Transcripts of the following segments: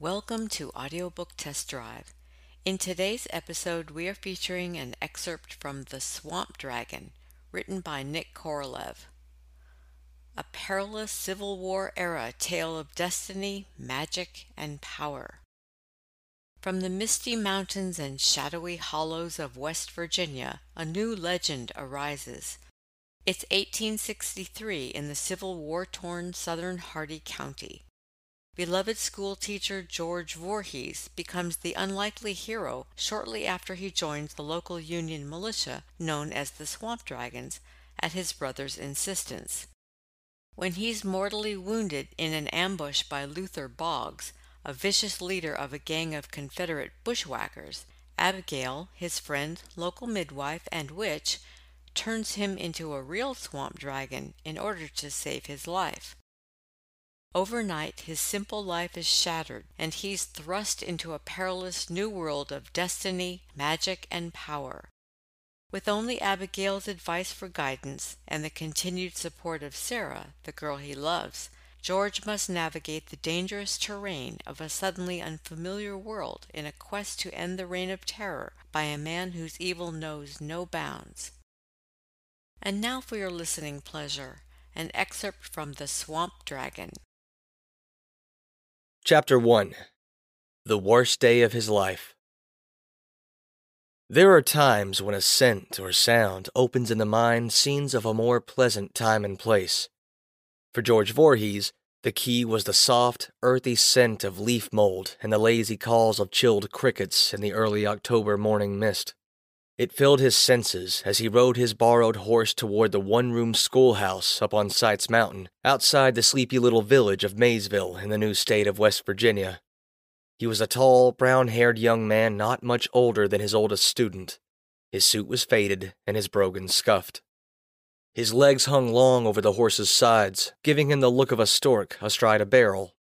Welcome to Audiobook Test Drive. In today's episode, we are featuring an excerpt from The Swamp Dragon, written by Nick Korolev. A perilous Civil War era tale of destiny, magic, and power. From the misty mountains and shadowy hollows of West Virginia, a new legend arises. It's 1863 in the Civil War torn southern Hardy County. Beloved school teacher George Voorhees becomes the unlikely hero shortly after he joins the local Union militia known as the Swamp Dragons at his brother's insistence. When he's mortally wounded in an ambush by Luther Boggs, a vicious leader of a gang of Confederate bushwhackers, Abigail, his friend, local midwife, and witch, turns him into a real swamp dragon in order to save his life. Overnight, his simple life is shattered, and he's thrust into a perilous new world of destiny, magic, and power. With only Abigail's advice for guidance and the continued support of Sarah, the girl he loves, George must navigate the dangerous terrain of a suddenly unfamiliar world in a quest to end the reign of terror by a man whose evil knows no bounds. And now for your listening pleasure, an excerpt from The Swamp Dragon. Chapter 1 The Worst Day of His Life. There are times when a scent or sound opens in the mind scenes of a more pleasant time and place. For George Voorhees, the key was the soft, earthy scent of leaf mold and the lazy calls of chilled crickets in the early October morning mist. It filled his senses as he rode his borrowed horse toward the one room schoolhouse up on Sights Mountain, outside the sleepy little village of Maysville in the new state of West Virginia. He was a tall, brown haired young man not much older than his oldest student. His suit was faded and his brogan scuffed. His legs hung long over the horse's sides, giving him the look of a stork astride a barrel.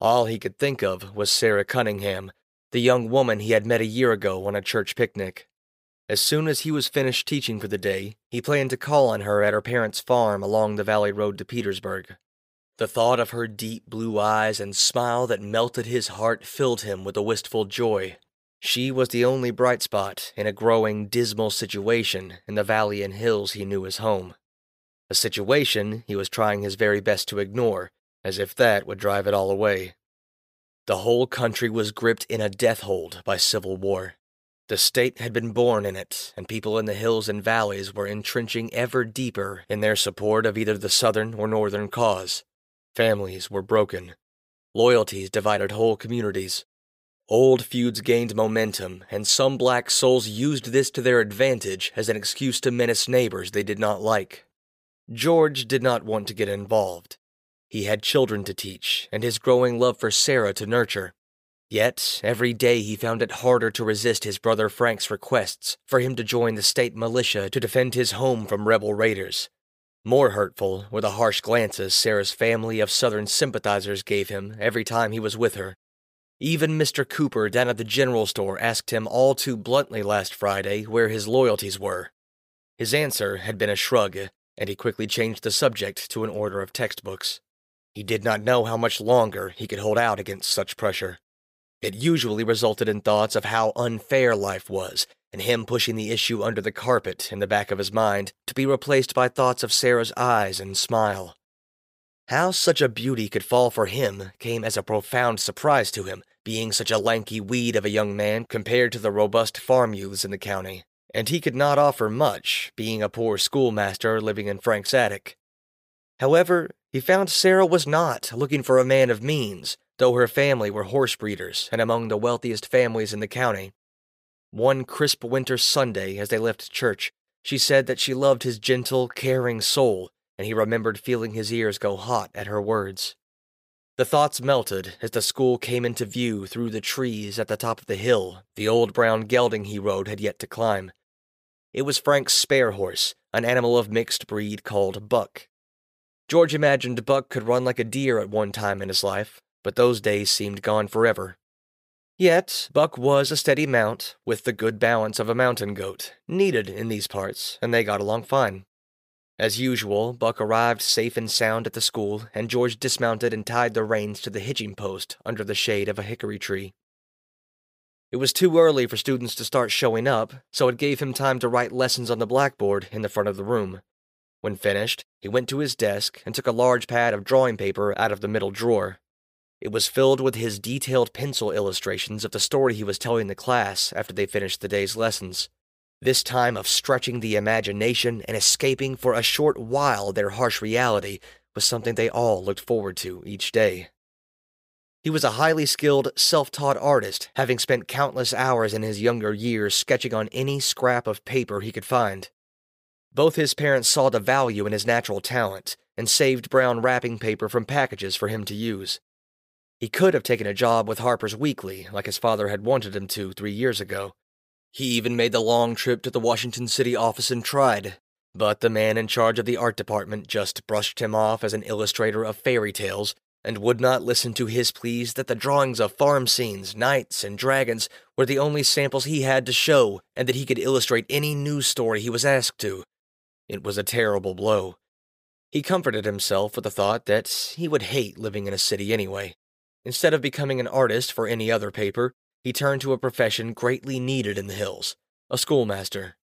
All he could think of was Sarah Cunningham, the young woman he had met a year ago on a church picnic. As soon as he was finished teaching for the day, he planned to call on her at her parents' farm along the valley road to Petersburg. The thought of her deep blue eyes and smile that melted his heart filled him with a wistful joy. She was the only bright spot in a growing, dismal situation in the valley and hills he knew as home. A situation he was trying his very best to ignore, as if that would drive it all away. The whole country was gripped in a death hold by civil war. The state had been born in it, and people in the hills and valleys were entrenching ever deeper in their support of either the Southern or Northern cause. Families were broken. Loyalties divided whole communities. Old feuds gained momentum, and some black souls used this to their advantage as an excuse to menace neighbors they did not like. George did not want to get involved. He had children to teach, and his growing love for Sarah to nurture. Yet, every day he found it harder to resist his brother Frank's requests for him to join the state militia to defend his home from rebel raiders. More hurtful were the harsh glances Sarah's family of Southern sympathizers gave him every time he was with her. Even Mr. Cooper down at the general store asked him all too bluntly last Friday where his loyalties were. His answer had been a shrug, and he quickly changed the subject to an order of textbooks. He did not know how much longer he could hold out against such pressure. It usually resulted in thoughts of how unfair life was, and him pushing the issue under the carpet in the back of his mind to be replaced by thoughts of Sarah's eyes and smile. How such a beauty could fall for him came as a profound surprise to him, being such a lanky weed of a young man compared to the robust farm youths in the county, and he could not offer much, being a poor schoolmaster living in Frank's attic. However, he found Sarah was not looking for a man of means, though her family were horse breeders and among the wealthiest families in the county. One crisp winter Sunday, as they left church, she said that she loved his gentle, caring soul, and he remembered feeling his ears go hot at her words. The thoughts melted as the school came into view through the trees at the top of the hill the old brown gelding he rode had yet to climb. It was Frank's spare horse, an animal of mixed breed called Buck. George imagined Buck could run like a deer at one time in his life, but those days seemed gone forever. Yet, Buck was a steady mount, with the good balance of a mountain goat, needed in these parts, and they got along fine. As usual, Buck arrived safe and sound at the school, and George dismounted and tied the reins to the hitching post under the shade of a hickory tree. It was too early for students to start showing up, so it gave him time to write lessons on the blackboard in the front of the room. When finished, he went to his desk and took a large pad of drawing paper out of the middle drawer. It was filled with his detailed pencil illustrations of the story he was telling the class after they finished the day's lessons. This time of stretching the imagination and escaping for a short while their harsh reality was something they all looked forward to each day. He was a highly skilled, self taught artist, having spent countless hours in his younger years sketching on any scrap of paper he could find. Both his parents saw the value in his natural talent and saved brown wrapping paper from packages for him to use. He could have taken a job with Harper's Weekly, like his father had wanted him to three years ago. He even made the long trip to the Washington City office and tried, but the man in charge of the art department just brushed him off as an illustrator of fairy tales and would not listen to his pleas that the drawings of farm scenes, knights, and dragons were the only samples he had to show and that he could illustrate any news story he was asked to. It was a terrible blow. He comforted himself with the thought that he would hate living in a city anyway. Instead of becoming an artist for any other paper, he turned to a profession greatly needed in the hills a schoolmaster.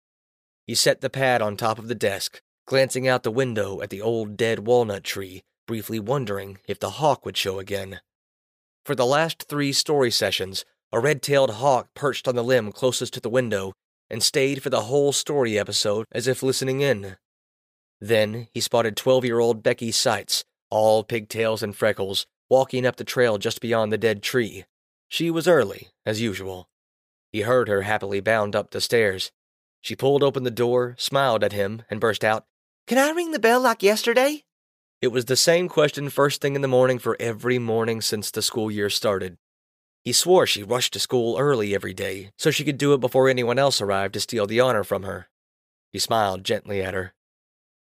He set the pad on top of the desk, glancing out the window at the old dead walnut tree, briefly wondering if the hawk would show again. For the last three story sessions, a red tailed hawk perched on the limb closest to the window and stayed for the whole story episode as if listening in. Then he spotted 12 year old Becky Seitz, all pigtails and freckles, walking up the trail just beyond the dead tree. She was early, as usual. He heard her happily bound up the stairs. She pulled open the door, smiled at him, and burst out, Can I ring the bell like yesterday? It was the same question first thing in the morning for every morning since the school year started. He swore she rushed to school early every day so she could do it before anyone else arrived to steal the honor from her. He smiled gently at her.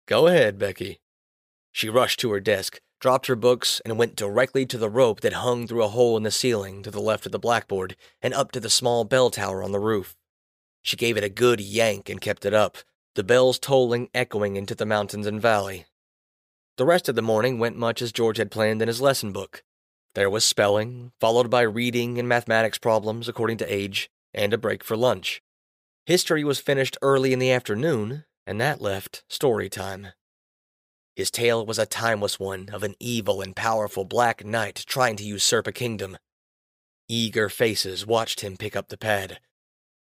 Go ahead, Becky. She rushed to her desk, dropped her books, and went directly to the rope that hung through a hole in the ceiling to the left of the blackboard and up to the small bell tower on the roof. She gave it a good yank and kept it up, the bells tolling echoing into the mountains and valley. The rest of the morning went much as George had planned in his lesson book. There was spelling, followed by reading and mathematics problems according to age, and a break for lunch. History was finished early in the afternoon, and that left story time. His tale was a timeless one of an evil and powerful black knight trying to usurp a kingdom. Eager faces watched him pick up the pad.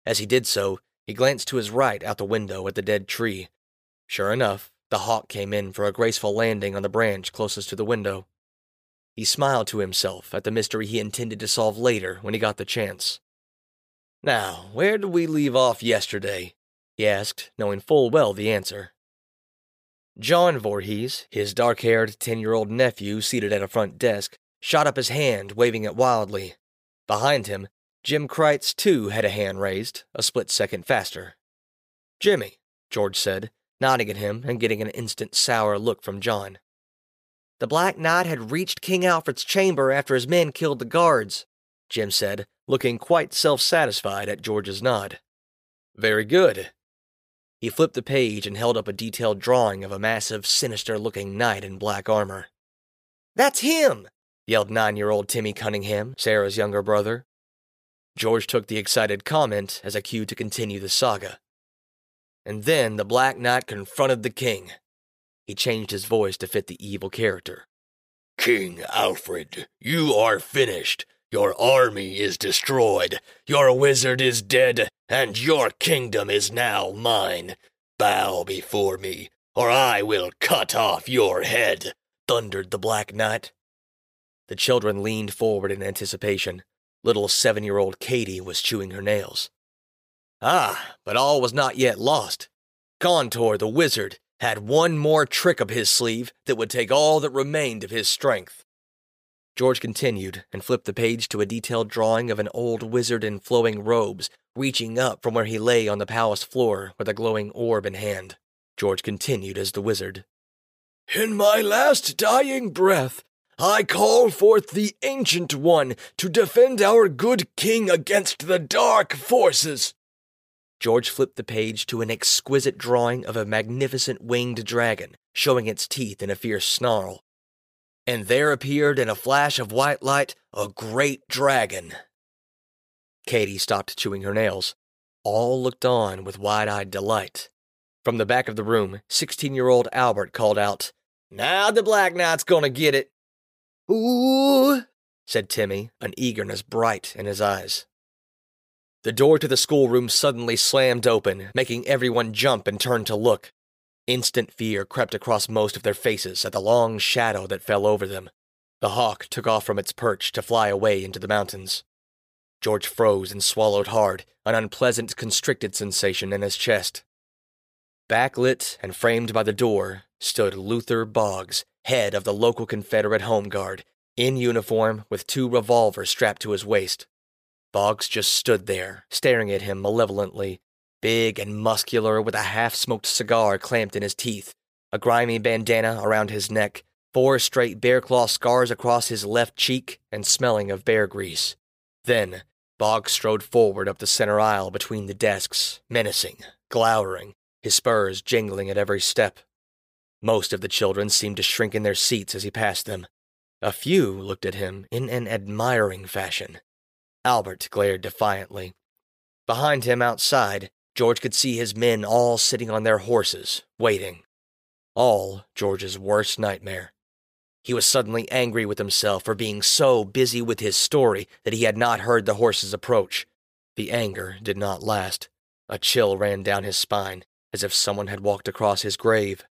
As he did so, he glanced to his right out the window at the dead tree. Sure enough, the hawk came in for a graceful landing on the branch closest to the window. He smiled to himself at the mystery he intended to solve later when he got the chance. Now, where did we leave off yesterday? he asked, knowing full well the answer. John Voorhees, his dark haired ten year old nephew seated at a front desk, shot up his hand, waving it wildly. Behind him, Jim Kreitz, too, had a hand raised, a split second faster. Jimmy, George said, nodding at him and getting an instant sour look from John. The Black Knight had reached King Alfred's chamber after his men killed the guards, Jim said, looking quite self satisfied at George's nod. Very good. He flipped the page and held up a detailed drawing of a massive, sinister looking knight in black armor. That's him! yelled nine year old Timmy Cunningham, Sarah's younger brother. George took the excited comment as a cue to continue the saga. And then the Black Knight confronted the king. He changed his voice to fit the evil character. King Alfred, you are finished. Your army is destroyed. Your wizard is dead, and your kingdom is now mine. Bow before me, or I will cut off your head, thundered the Black Knight. The children leaned forward in anticipation. Little seven year old Katy was chewing her nails. Ah, but all was not yet lost. Contour the wizard had one more trick up his sleeve that would take all that remained of his strength. George continued and flipped the page to a detailed drawing of an old wizard in flowing robes, reaching up from where he lay on the palace floor with a glowing orb in hand. George continued as the wizard. In my last dying breath, I call forth the Ancient One to defend our good king against the dark forces. George flipped the page to an exquisite drawing of a magnificent winged dragon, showing its teeth in a fierce snarl. And there appeared in a flash of white light a great dragon. Katy stopped chewing her nails. All looked on with wide eyed delight. From the back of the room, 16 year old Albert called out, Now the Black Knight's gonna get it. Ooh, said Timmy, an eagerness bright in his eyes. The door to the schoolroom suddenly slammed open, making everyone jump and turn to look. Instant fear crept across most of their faces at the long shadow that fell over them. The hawk took off from its perch to fly away into the mountains. George froze and swallowed hard, an unpleasant, constricted sensation in his chest. Backlit and framed by the door stood Luther Boggs, head of the local Confederate Home Guard, in uniform with two revolvers strapped to his waist. Boggs just stood there, staring at him malevolently, big and muscular with a half smoked cigar clamped in his teeth, a grimy bandana around his neck, four straight bear claw scars across his left cheek, and smelling of bear grease. Then, Boggs strode forward up the center aisle between the desks, menacing, glowering, his spurs jingling at every step. Most of the children seemed to shrink in their seats as he passed them. A few looked at him in an admiring fashion. Albert glared defiantly. Behind him outside, George could see his men all sitting on their horses, waiting. All George's worst nightmare. He was suddenly angry with himself for being so busy with his story that he had not heard the horses approach. The anger did not last. A chill ran down his spine, as if someone had walked across his grave.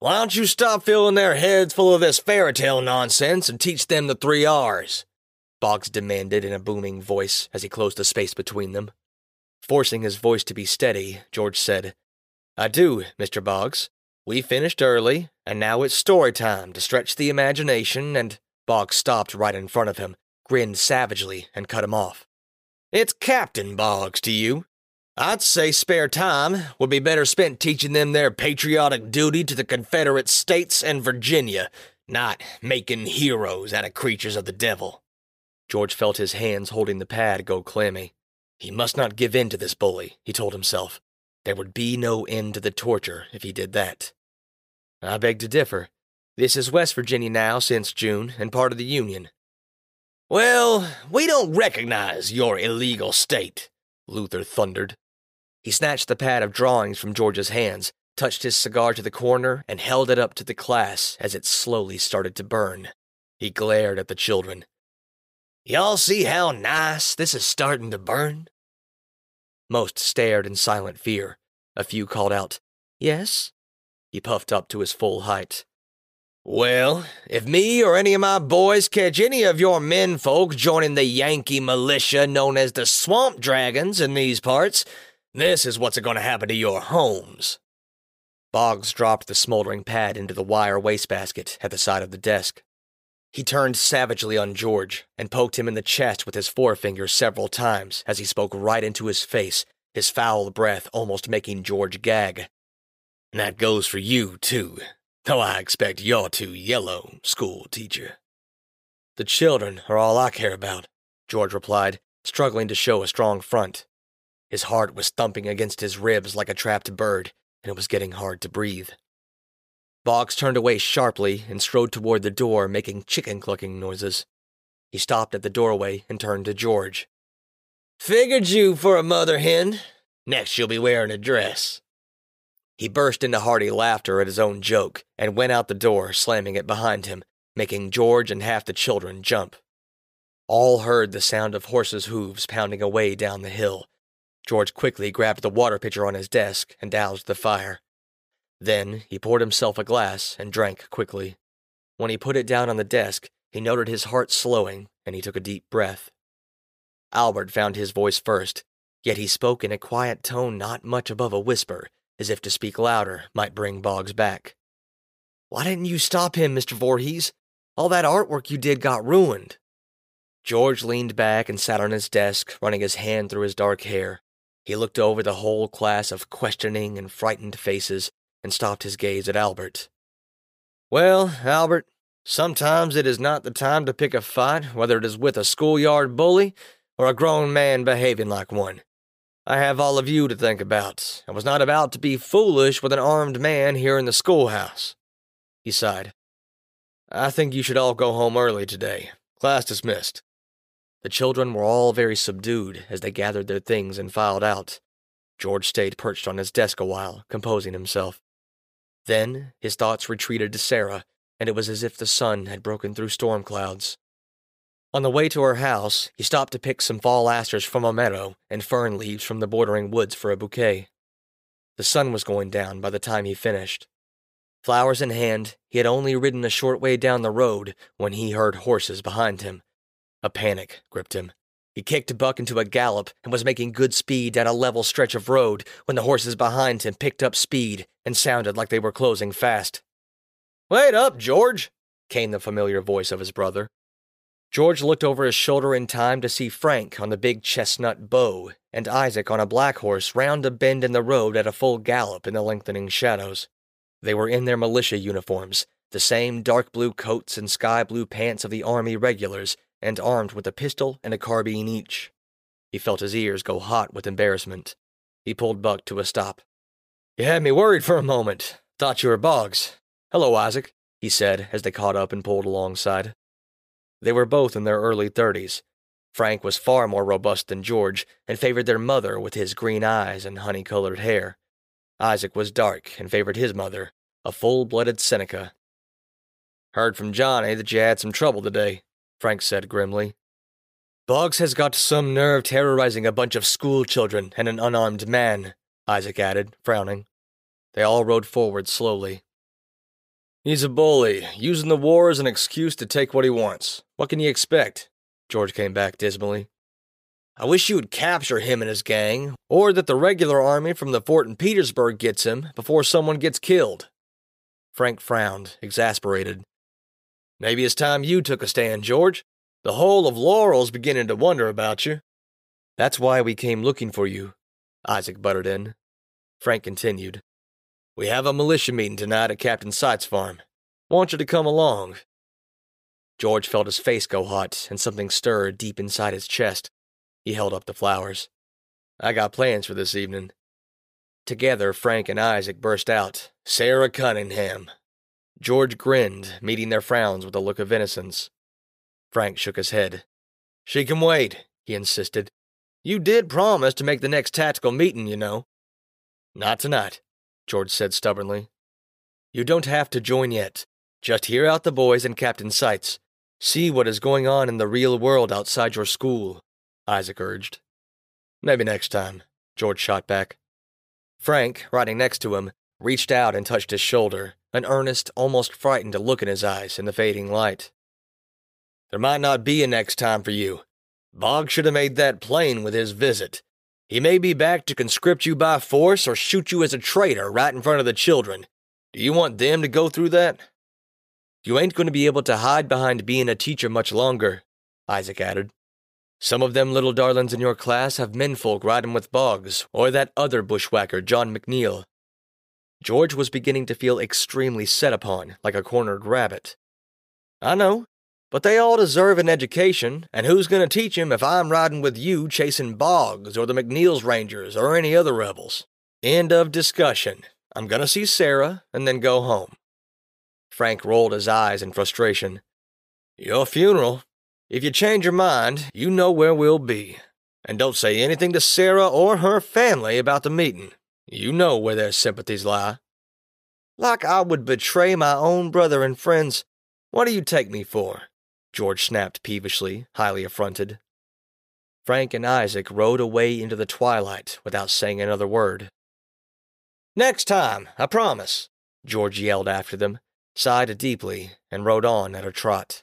Why don't you stop filling their heads full of this fairy tale nonsense and teach them the three R's? Boggs demanded in a booming voice as he closed the space between them. Forcing his voice to be steady, George said, I do, Mr. Boggs. We finished early, and now it's story time to stretch the imagination, and Boggs stopped right in front of him, grinned savagely, and cut him off. It's Captain Boggs to you. I'd say spare time would be better spent teaching them their patriotic duty to the Confederate States and Virginia, not making heroes out of creatures of the devil. George felt his hands holding the pad go clammy. He must not give in to this bully, he told himself. There would be no end to the torture if he did that. I beg to differ. This is West Virginia now since June and part of the Union. Well, we don't recognize your illegal state, Luther thundered. He snatched the pad of drawings from George's hands, touched his cigar to the corner, and held it up to the class as it slowly started to burn. He glared at the children, Y'all see how nice this is starting to burn? Most stared in silent fear. A few called out, Yes? He puffed up to his full height. Well, if me or any of my boys catch any of your men folk joining the Yankee militia known as the Swamp Dragons in these parts, this is what's going to happen to your homes. Boggs dropped the smoldering pad into the wire wastebasket at the side of the desk. He turned savagely on George and poked him in the chest with his forefinger several times as he spoke right into his face, his foul breath almost making George gag. And that goes for you, too, though I expect you're too yellow, school teacher. The children are all I care about, George replied, struggling to show a strong front. His heart was thumping against his ribs like a trapped bird, and it was getting hard to breathe. Boggs turned away sharply and strode toward the door, making chicken clucking noises. He stopped at the doorway and turned to George. Figured you for a mother hen. Next you'll be wearing a dress. He burst into hearty laughter at his own joke and went out the door, slamming it behind him, making George and half the children jump. All heard the sound of horses' hooves pounding away down the hill. George quickly grabbed the water pitcher on his desk and doused the fire. Then he poured himself a glass and drank quickly. When he put it down on the desk, he noted his heart slowing, and he took a deep breath. Albert found his voice first, yet he spoke in a quiet tone not much above a whisper, as if to speak louder might bring Boggs back. Why didn't you stop him, Mr. Voorhees? All that artwork you did got ruined. George leaned back and sat on his desk, running his hand through his dark hair. He looked over the whole class of questioning and frightened faces and stopped his gaze at Albert. Well, Albert, sometimes it is not the time to pick a fight, whether it is with a schoolyard bully or a grown man behaving like one. I have all of you to think about, I was not about to be foolish with an armed man here in the schoolhouse. He sighed. I think you should all go home early today. Class dismissed. The children were all very subdued as they gathered their things and filed out. George stayed perched on his desk a while, composing himself. Then his thoughts retreated to Sarah, and it was as if the sun had broken through storm clouds. On the way to her house, he stopped to pick some fall asters from a meadow and fern leaves from the bordering woods for a bouquet. The sun was going down by the time he finished. Flowers in hand, he had only ridden a short way down the road when he heard horses behind him. A panic gripped him. He kicked Buck into a gallop and was making good speed down a level stretch of road when the horses behind him picked up speed and sounded like they were closing fast. Wait up, George, came the familiar voice of his brother. George looked over his shoulder in time to see Frank on the big chestnut bow and Isaac on a black horse round a bend in the road at a full gallop in the lengthening shadows. They were in their militia uniforms, the same dark blue coats and sky blue pants of the Army regulars, and armed with a pistol and a carbine each. He felt his ears go hot with embarrassment. He pulled Buck to a stop. You had me worried for a moment. Thought you were Boggs. Hello, Isaac, he said as they caught up and pulled alongside. They were both in their early thirties. Frank was far more robust than George and favored their mother with his green eyes and honey colored hair. Isaac was dark and favored his mother, a full blooded Seneca. Heard from Johnny that you had some trouble today, Frank said grimly. Boggs has got some nerve terrorizing a bunch of school children and an unarmed man, Isaac added, frowning. They all rode forward slowly. He's a bully, using the war as an excuse to take what he wants. What can you expect? George came back dismally. I wish you would capture him and his gang, or that the regular army from the fort in Petersburg gets him before someone gets killed. Frank frowned, exasperated. Maybe it's time you took a stand, George. The whole of Laurel's beginning to wonder about you. That's why we came looking for you, Isaac buttered in. Frank continued. We have a militia meeting tonight at Captain Sight's farm. Want you to come along. George felt his face go hot and something stir deep inside his chest. He held up the flowers. I got plans for this evening. Together, Frank and Isaac burst out, Sarah Cunningham. George grinned, meeting their frowns with a look of innocence. Frank shook his head. She can wait, he insisted. You did promise to make the next tactical meeting, you know. Not tonight. George said stubbornly. You don't have to join yet. Just hear out the boys and Captain Sights. See what is going on in the real world outside your school, Isaac urged. Maybe next time, George shot back. Frank, riding next to him, reached out and touched his shoulder, an earnest, almost frightened look in his eyes in the fading light. There might not be a next time for you. Boggs should have made that plain with his visit. He may be back to conscript you by force or shoot you as a traitor right in front of the children. Do you want them to go through that? You ain't going to be able to hide behind being a teacher much longer, Isaac added. Some of them little darlings in your class have menfolk riding with Boggs, or that other bushwhacker, John McNeill. George was beginning to feel extremely set upon, like a cornered rabbit. I know, but they all deserve an education, and who's going to teach 'em if I'm riding with you chasing Boggs or the McNeill's Rangers or any other rebels? End of discussion. I'm going to see Sarah and then go home. Frank rolled his eyes in frustration. Your funeral. If you change your mind, you know where we'll be. And don't say anything to Sarah or her family about the meeting. You know where their sympathies lie. Like I would betray my own brother and friends. What do you take me for? George snapped peevishly, highly affronted. Frank and Isaac rode away into the twilight without saying another word. Next time, I promise, George yelled after them, sighed deeply, and rode on at a trot.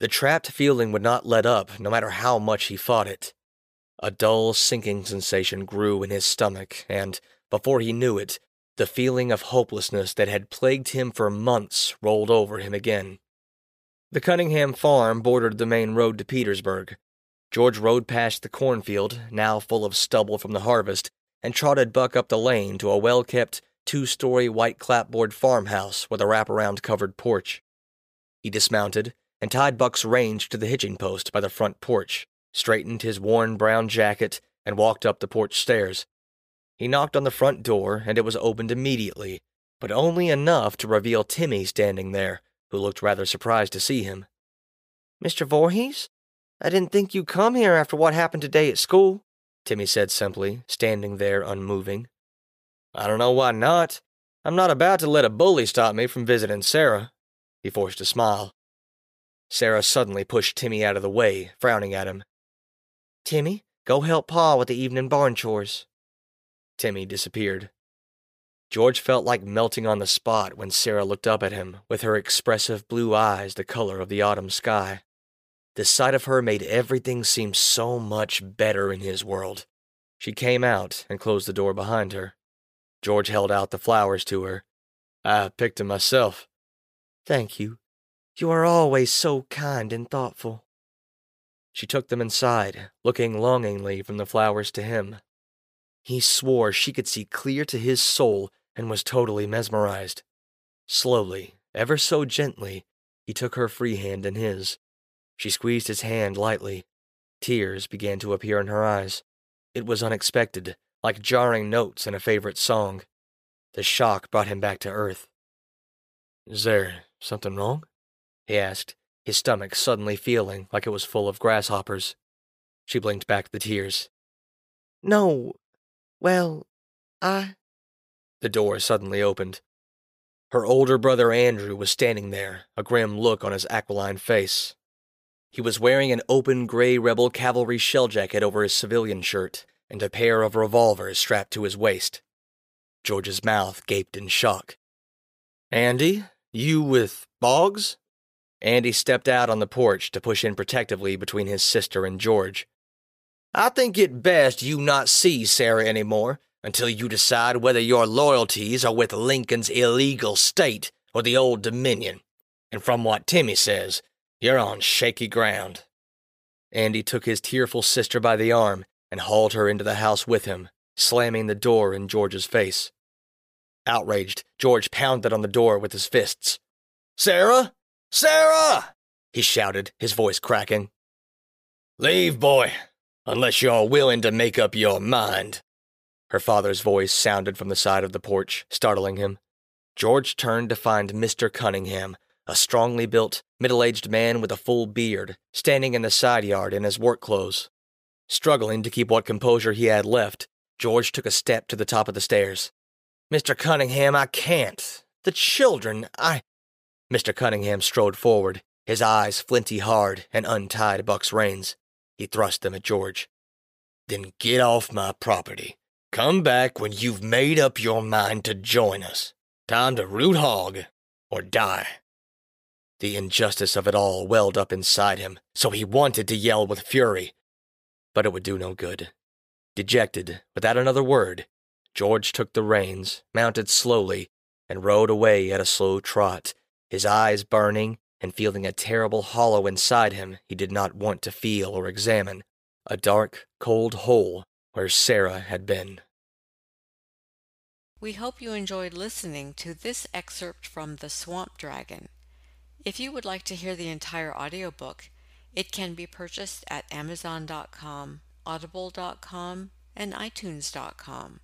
The trapped feeling would not let up, no matter how much he fought it. A dull sinking sensation grew in his stomach, and, before he knew it, the feeling of hopelessness that had plagued him for months rolled over him again. The Cunningham farm bordered the main road to Petersburg. George rode past the cornfield, now full of stubble from the harvest, and trotted Buck up the lane to a well kept, two story white clapboard farmhouse with a wraparound covered porch. He dismounted and tied Buck's reins to the hitching post by the front porch, straightened his worn brown jacket, and walked up the porch stairs. He knocked on the front door, and it was opened immediately, but only enough to reveal Timmy standing there, who looked rather surprised to see him. Mr. Voorhees? I didn't think you'd come here after what happened today at school, Timmy said simply, standing there unmoving. I don't know why not. I'm not about to let a bully stop me from visiting Sarah. He forced a smile. Sarah suddenly pushed Timmy out of the way, frowning at him. Timmy, go help Pa with the evening barn chores. Timmy disappeared. George felt like melting on the spot when Sarah looked up at him, with her expressive blue eyes the color of the autumn sky. The sight of her made everything seem so much better in his world. She came out and closed the door behind her. George held out the flowers to her. I picked them myself. Thank you. You are always so kind and thoughtful. She took them inside, looking longingly from the flowers to him. He swore she could see clear to his soul and was totally mesmerized. Slowly, ever so gently, he took her free hand in his. She squeezed his hand lightly. Tears began to appear in her eyes. It was unexpected, like jarring notes in a favorite song. The shock brought him back to earth. Is there something wrong? he asked, his stomach suddenly feeling like it was full of grasshoppers. She blinked back the tears. No. Well, I. The door suddenly opened. Her older brother Andrew was standing there, a grim look on his aquiline face. He was wearing an open gray rebel cavalry shell jacket over his civilian shirt and a pair of revolvers strapped to his waist. George's mouth gaped in shock. Andy, you with Boggs? Andy stepped out on the porch to push in protectively between his sister and George. I think it best you not see Sarah any more until you decide whether your loyalties are with Lincoln's illegal state or the Old Dominion. And from what Timmy says, you're on shaky ground. Andy took his tearful sister by the arm and hauled her into the house with him, slamming the door in George's face. Outraged, George pounded on the door with his fists. Sarah! Sarah! he shouted, his voice cracking. Leave, boy, unless you're willing to make up your mind. Her father's voice sounded from the side of the porch, startling him. George turned to find Mr. Cunningham, a strongly built, middle aged man with a full beard, standing in the side yard in his work clothes. Struggling to keep what composure he had left, George took a step to the top of the stairs. Mr. Cunningham, I can't. The children, I. Mr. Cunningham strode forward, his eyes flinty hard, and untied Buck's reins. He thrust them at George. Then get off my property. Come back when you've made up your mind to join us. Time to root hog or die. The injustice of it all welled up inside him, so he wanted to yell with fury. But it would do no good. Dejected, without another word, George took the reins, mounted slowly, and rode away at a slow trot, his eyes burning and feeling a terrible hollow inside him he did not want to feel or examine, a dark, cold hole where Sarah had been. We hope you enjoyed listening to this excerpt from The Swamp Dragon. If you would like to hear the entire audiobook, it can be purchased at Amazon.com, Audible.com, and iTunes.com.